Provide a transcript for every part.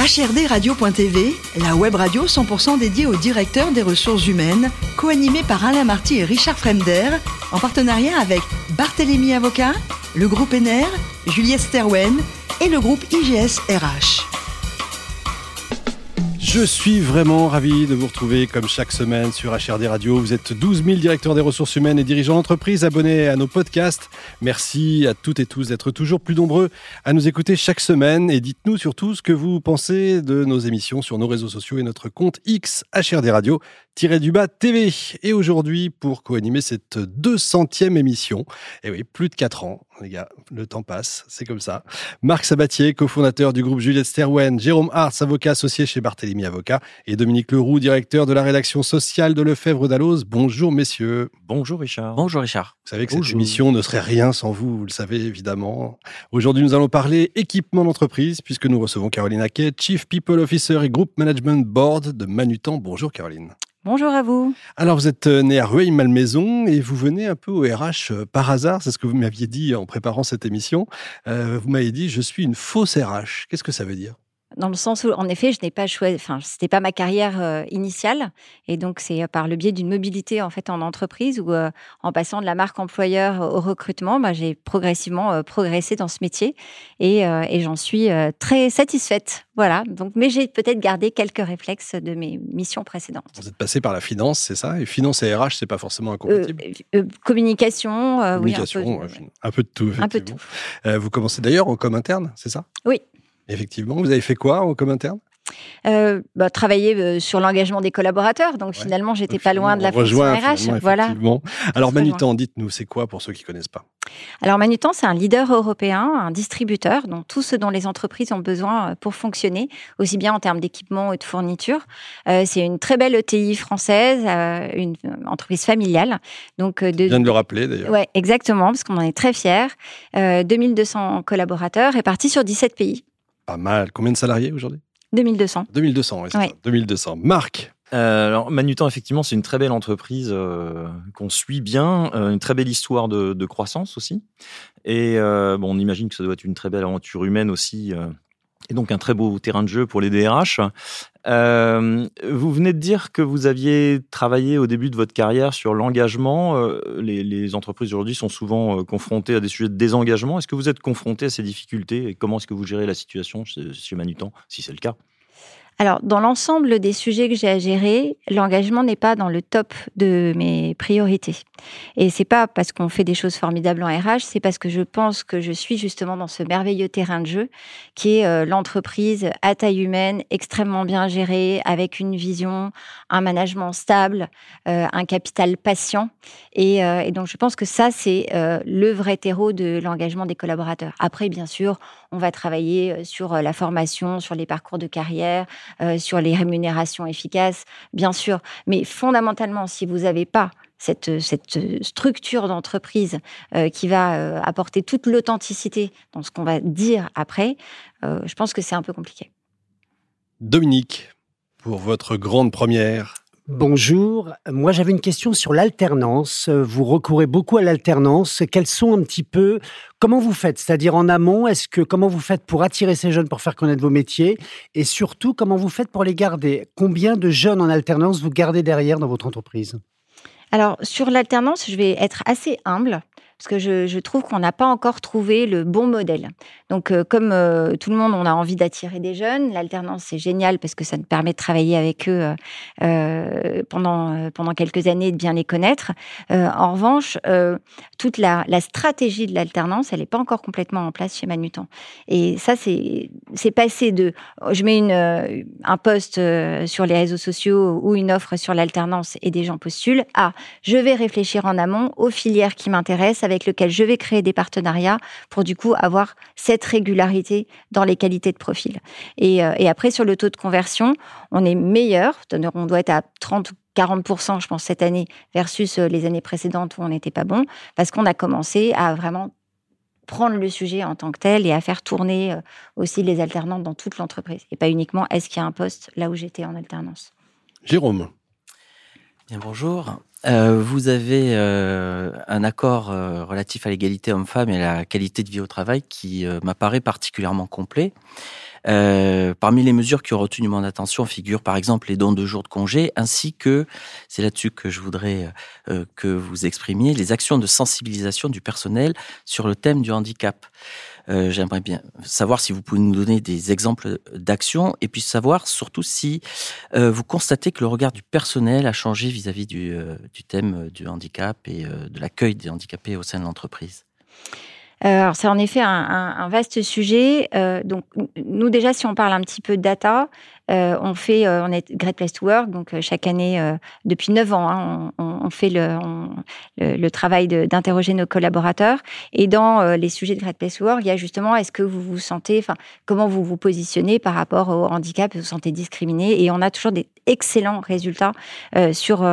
HRDRadio.tv, la web radio 100% dédiée aux directeurs des ressources humaines, co-animée par Alain Marty et Richard Fremder, en partenariat avec Barthélémy Avocat, le groupe NR, Juliette Sterwen et le groupe IGS RH. Je suis vraiment ravi de vous retrouver comme chaque semaine sur HRD Radio. Vous êtes 12 000 directeurs des ressources humaines et dirigeants d'entreprise abonnés à nos podcasts. Merci à toutes et tous d'être toujours plus nombreux à nous écouter chaque semaine et dites-nous surtout ce que vous pensez de nos émissions sur nos réseaux sociaux et notre compte X HRD Radio du bas TV. Et aujourd'hui, pour co-animer cette 200e émission, et eh oui, plus de 4 ans, les gars, le temps passe, c'est comme ça. Marc Sabatier, cofondateur du groupe Juliette Sterwen, Jérôme Hartz, avocat associé chez Barthélemy Avocat, et Dominique Leroux, directeur de la rédaction sociale de Lefebvre d'Alloz. Bonjour messieurs. Bonjour Richard. Bonjour Richard. Vous savez que cette émission ne serait rien sans vous, vous le savez évidemment. Aujourd'hui, nous allons parler équipement d'entreprise, puisque nous recevons Caroline Hackett, Chief People Officer et Group Management Board de Manutan. Bonjour Caroline. Bonjour à vous. Alors, vous êtes euh, né à Rueil-Malmaison et vous venez un peu au RH euh, par hasard. C'est ce que vous m'aviez dit en préparant cette émission. Euh, vous m'avez dit, je suis une fausse RH. Qu'est-ce que ça veut dire? Dans le sens où, en effet, je n'ai pas choisi, enfin, c'était pas ma carrière euh, initiale, et donc c'est euh, par le biais d'une mobilité en fait en entreprise ou euh, en passant de la marque employeur au recrutement, bah, j'ai progressivement progressé dans ce métier et, et j'en suis très satisfaite. Voilà. Donc, mais j'ai peut-être gardé quelques réflexes de mes missions précédentes. Vous êtes passé par la finance, c'est ça? Et finance et RH, c'est pas forcément incompatible? communication, communication, oui, un peu, de tout. Un peu de tout. vous commencez d'ailleurs en com interne, c'est ça? Oui. Effectivement. Vous avez fait quoi en com interne? Euh, bah, travailler euh, sur l'engagement des collaborateurs. Donc finalement, j'étais pas loin de la fonction RH. Voilà. Alors Manutan, dites-nous, c'est quoi pour ceux qui connaissent pas? Alors Manutan, c'est un leader européen, un distributeur, donc tout ce dont les entreprises ont besoin euh, pour fonctionner, aussi bien en termes d'équipement et de fourniture. c'est une très belle ETI française, une entreprise familiale. Donc de, viens de le rappeler d'ailleurs. Ouais, exactement, parce qu'on en est très fiers. 2200 collaborateurs répartis sur 17 pays. Pas mal. Combien de salariés aujourd'hui? 2200. 2200, oui, c'est ça. 2200. Marc euh, alors, Manutan, effectivement, c'est une très belle entreprise euh, qu'on suit bien, euh, une très belle histoire de, de croissance aussi. Et bon, on imagine que ça doit être une très belle aventure humaine aussi et donc un très beau terrain de jeu pour les DRH. Euh, vous venez de dire que vous aviez travaillé au début de votre carrière sur l'engagement. Euh, les, entreprises aujourd'hui sont souvent euh, confrontées à des sujets de désengagement. Est-ce que vous êtes confronté à ces difficultés et comment est-ce que vous gérez la situation chez, chez Manutan, si c'est le cas? Alors, dans l'ensemble des sujets que j'ai à gérer, l'engagement n'est pas dans le top de mes priorités. Et c'est pas parce qu'on fait des choses formidables en RH, c'est parce que je pense que je suis justement dans ce merveilleux terrain de jeu qui est euh, l'entreprise à taille humaine, extrêmement bien gérée, avec une vision, un management stable, euh, un capital patient. Euh, et, donc, je pense que ça, c'est le vrai terreau de l'engagement des collaborateurs. Après, bien sûr, on va travailler sur la formation, sur les parcours de carrière, euh, sur les rémunérations efficaces, bien sûr. Mais fondamentalement, si vous n'avez pas cette, cette structure d'entreprise euh, qui va euh, apporter toute l'authenticité dans ce qu'on va dire après, je pense que c'est un peu compliqué. Dominique, pour votre grande première, Bonjour, moi j'avais une question sur l'alternance. Vous recourez beaucoup à l'alternance. Quels sont un petit peu comment vous faites? C'est-à-dire en amont, est-ce que comment vous faites pour attirer ces jeunes pour faire connaître vos métiers? Et surtout comment vous faites pour les garder? Combien de jeunes en alternance vous gardez derrière dans votre entreprise? Alors, sur l'alternance, je vais être assez humble parce que je, trouve qu'on n'a pas encore trouvé le bon modèle. Donc, euh, comme euh, tout le monde, on a envie d'attirer des jeunes. L'alternance, c'est génial parce que ça nous permet de travailler avec eux euh, pendant, pendant quelques années, de bien les connaître. en revanche, toute la, stratégie de l'alternance, elle n'est pas encore complètement en place chez Manutan. Et ça, c'est passé de je mets un post sur les réseaux sociaux ou une offre sur l'alternance et des gens postulent à je vais réfléchir en amont aux filières qui m'intéressent avec lequel je vais créer des partenariats pour du coup avoir cette régularité dans les qualités de profil. Et, euh, après, sur le taux de conversion, on est meilleur. On doit être à 30 40%, je pense, cette année, versus euh, les années précédentes où on n'était pas bon, parce qu'on a commencé à vraiment prendre le sujet en tant que tel et à faire tourner euh, aussi les alternantes dans toute l'entreprise. Et pas uniquement est-ce qu'il y a un poste là où j'étais en alternance. Jérôme Bien, bonjour. Euh, vous avez euh, un accord euh, relatif à l'égalité homme-femme et la qualité de vie au travail qui m'apparaît particulièrement complet. parmi les mesures qui ont retenu mon attention figurent par exemple les dons de jours de congé, ainsi que, c'est là-dessus que je voudrais que vous exprimiez, les actions de sensibilisation du personnel sur le thème du handicap. Euh, j'aimerais bien savoir si vous pouvez nous donner des exemples d'actions et puis savoir surtout si euh, vous constatez que le regard du personnel a changé vis-à-vis du, euh, du, thème du handicap et de l'accueil des handicapés au sein de l'entreprise. alors c'est en effet un, vaste sujet. donc nous déjà, si on parle un petit peu de data, on fait, euh, on est Great Place to Work, donc euh, chaque année, depuis neuf ans, hein, on, fait le, le, travail d'interroger nos collaborateurs. Et dans les sujets de Great Place to Work, il y a justement, est-ce que vous vous sentez, enfin, comment vous vous positionnez par rapport au handicap, vous vous sentez discriminé? Et on a toujours des excellents résultats sur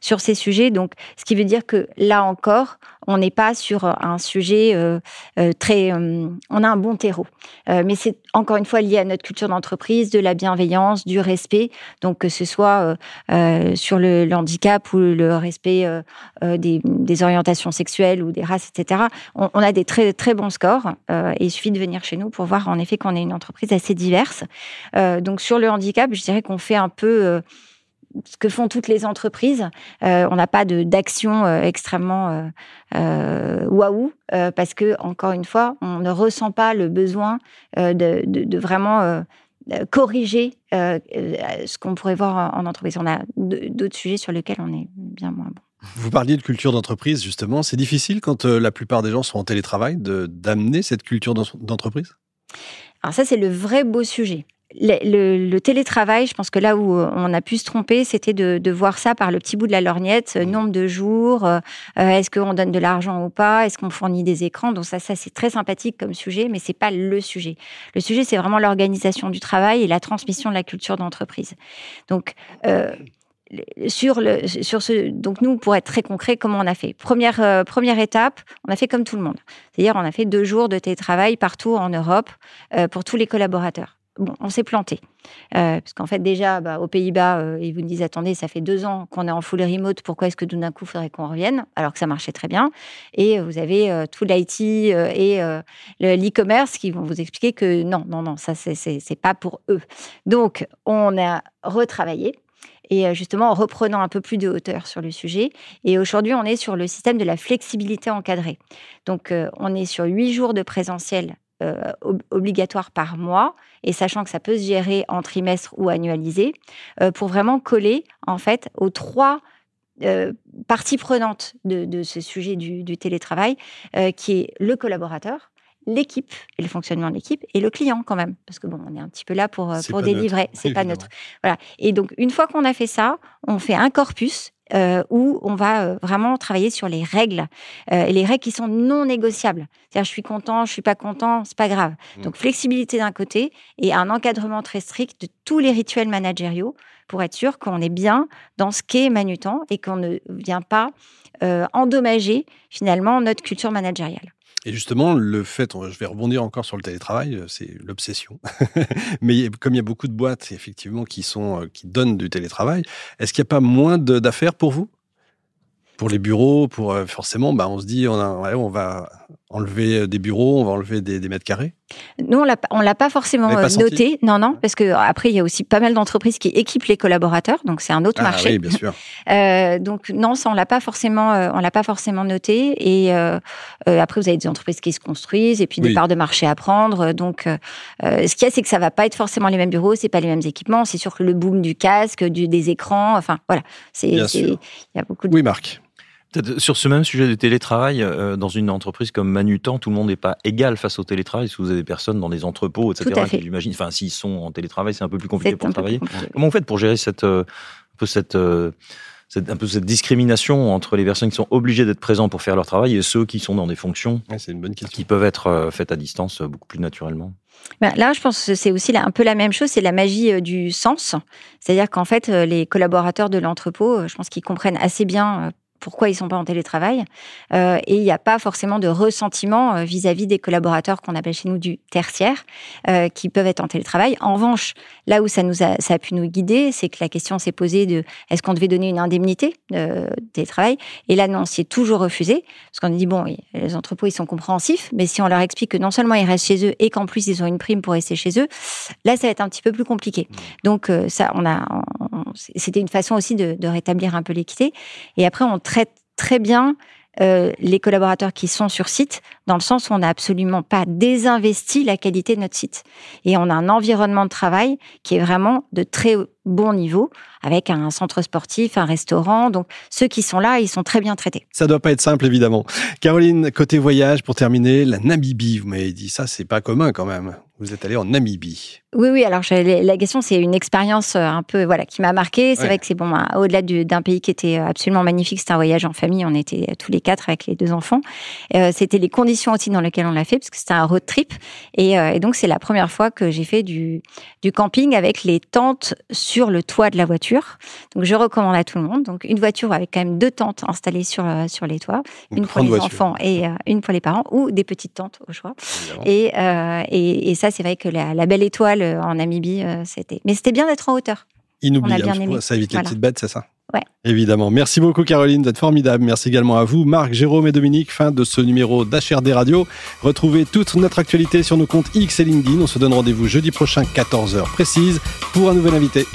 sur ces sujets. Donc, ce qui veut dire que là encore, on n'est pas sur un sujet très, on a un bon terreau, mais c'est encore une fois lié à notre culture d'entreprise, de la bienveillance du respect, donc que ce soit euh, euh, sur le, handicap ou le respect euh, des, orientations sexuelles ou des races, etc. On, a des très très bons scores et il suffit de venir chez nous pour voir en effet qu'on est une entreprise assez diverse. donc sur le handicap, je dirais qu'on fait un peu ce que font toutes les entreprises. on n'a pas d'action extrêmement waouh parce que encore une fois, on ne ressent pas le besoin de, vraiment corriger euh, euh, ce qu'on pourrait voir en entreprise. On a d'autres sujets sur lesquels on est bien moins bon. Vous parliez de culture d'entreprise, justement. C'est difficile quand la plupart des gens sont en télétravail d'amener cette culture d'entreprise? Alors ça, c'est le vrai beau sujet le, télétravail, je pense que là où euh, on a pu se tromper, c'était de, voir ça par le petit bout de la lorgnette, mmh. nombre de jours, euh, euh, est-ce qu'on donne de l'argent ou pas, est-ce qu'on fournit des écrans. Donc ça, ça c'est très sympathique comme sujet, mais c'est pas le sujet. Le sujet, c'est vraiment l'organisation du travail et la transmission de la culture d'entreprise. Donc sur le sur ce donc nous pour être très concret comment on a fait? Première première étape on a fait comme tout le monde c'est-à-dire on a fait deux jours de télétravail partout en Europe pour tous les collaborateurs on s'est planté. Euh, parce qu'en fait, déjà, bah, aux Pays-Bas, euh, ils vous disent attendez, ça fait deux ans qu'on est en full remote, pourquoi est-ce que d'un coup, il faudrait qu'on revienne? Alors que ça marchait très bien. Et vous avez euh, tout l'IT et l'e-commerce qui vont vous expliquer que non, non, non, ça, c'est pas pour eux. Donc, on a retravaillé et justement en reprenant un peu plus de hauteur sur le sujet. Et aujourd'hui, on est sur le système de la flexibilité encadrée. Donc, on est sur huit jours de présentiel euh, obligatoire par mois, et sachant que ça peut se gérer en trimestre ou annualisé, euh, pour vraiment coller en fait aux trois euh, parties prenantes de, ce sujet du, télétravail, qui est le collaborateur, l'équipe et le fonctionnement de l'équipe et le client quand même parce que bon on est un petit peu là pour pour délivrer c'est pas neutre voilà et donc une fois qu'on a fait ça on fait un corpus euh, où on va euh, vraiment travailler sur les règles euh, et les règles qui sont non négociables. C'est-à-dire, je suis content, je suis pas content, c'est pas grave. Mmh. Donc, flexibilité d'un côté et un encadrement très strict de tous les rituels managériaux pour être sûr qu'on est bien dans ce qu'est Manutan et qu'on ne vient pas endommager finalement notre culture managériale. Et justement, le fait, je vais rebondir encore sur le télétravail, euh, c'est l'obsession. Mais comme il y a beaucoup de boîtes, effectivement, qui, sont, euh, qui donnent du télétravail, est-ce qu'il n'y a pas moins d'affaires pour vous? Pour les bureaux, pour euh, forcément, bah, on se dit, on, on va enlever des bureaux, on va enlever des, mètres carrés? Nous, on ne l'a pas forcément noté. Non, non, parce que après, il y a aussi pas mal d'entreprises qui équipent les collaborateurs, donc c'est un autre ah, marché. Oui, bien sûr. euh, donc non, ça on l'a pas forcément, on l'a pas forcément noté. Et euh, après, vous avez des entreprises qui se construisent et puis des parts de marché à prendre. Donc, euh, ce qu'il y a, c'est que ça va pas être forcément les mêmes bureaux, c'est pas les mêmes équipements. C'est sûr que le boom du casque, du, des écrans, enfin voilà, c'est, il y a beaucoup. De... Oui, Marc. Sur ce même sujet de télétravail, euh, dans une entreprise comme Manutan, tout le monde n'est pas égal face au télétravail. Si vous avez des personnes dans des entrepôts, etc., j'imagine, enfin, s'ils sont en télétravail, c'est un peu plus compliqué pour travailler. Comment vous faites pour gérer cette, euh, un peu cette, euh, cette, un peu cette discrimination entre les personnes qui sont obligées d'être présentes pour faire leur travail et ceux qui sont dans des fonctions une bonne qui peuvent être faites à distance beaucoup plus naturellement? Ben là, je pense que c'est aussi un peu la même chose, c'est la magie du sens. C'est-à-dire qu'en fait, les collaborateurs de l'entrepôt, je pense qu'ils comprennent assez bien pourquoi ils sont pas en télétravail. Euh, et il n'y a pas forcément de ressentiment euh, vis-à-vis des collaborateurs qu'on appelle chez nous du tertiaire, euh, qui peuvent être en télétravail. En revanche, là où ça nous a, ça a pu nous guider, c'est que la question s'est posée de est-ce qu'on devait donner une indemnité de télétravail Et là, non, c'est toujours refusé. Parce qu'on a dit, bon, les entrepôts, ils sont compréhensifs, mais si on leur explique que non seulement ils restent chez eux et qu'en plus ils ont une prime pour rester chez eux, là, ça va être un petit peu plus compliqué. Mmh. Donc, ça, on a, c'était une façon aussi de, rétablir un peu l'équité. Et après, on traite très bien euh, les collaborateurs qui sont sur site, dans le sens où on n'a absolument pas désinvesti la qualité de notre site. Et on a un environnement de travail qui est vraiment de très bon niveau, avec un centre sportif, un restaurant. Donc ceux qui sont là, ils sont très bien traités. Ça doit pas être simple, évidemment. Caroline, côté voyage, pour terminer, la Namibie, vous m'avez dit ça, c'est pas commun quand même. Vous êtes allé en Namibie. Oui, oui. Alors la question, c'est une expérience euh, un peu, voilà, qui m'a marqué. C'est vrai que c'est bon, bah, au-delà d'un pays qui était absolument magnifique, c'était un voyage en famille. On était tous les quatre avec les deux enfants. Euh, c'était les conditions aussi dans lesquelles on l'a fait, parce que c'était un road trip. Et, euh, et donc c'est la première fois que j'ai fait du, du camping avec les tentes sur le toit de la voiture. Donc je recommande à tout le monde. Donc une voiture avec quand même deux tentes installées sur sur les toits, une, pour les enfants et une pour les parents, ou des petites tentes au choix. Et, et, et ça c'est vrai que la, belle étoile euh, en Namibie, euh, c'était. Mais c'était bien d'être en hauteur. Inoubliable. Ça évite les petites bêtes, c'est ça? Ouais. Évidemment. Merci beaucoup Caroline, vous êtes formidable. Merci également à vous, Marc, Jérôme et Dominique. Fin de ce numéro d'HRD Radio. Retrouvez toute notre actualité sur nos comptes X et LinkedIn. On se donne rendez-vous jeudi prochain, 14h précise, pour un nouvel invité.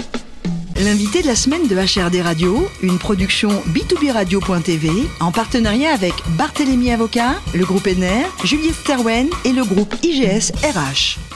L'invité de la semaine de HRD Radio, une production b2b radio.tv en partenariat avec Barthélémy Avocat, le groupe NR, Juliette Sterwen et le groupe IGS RH.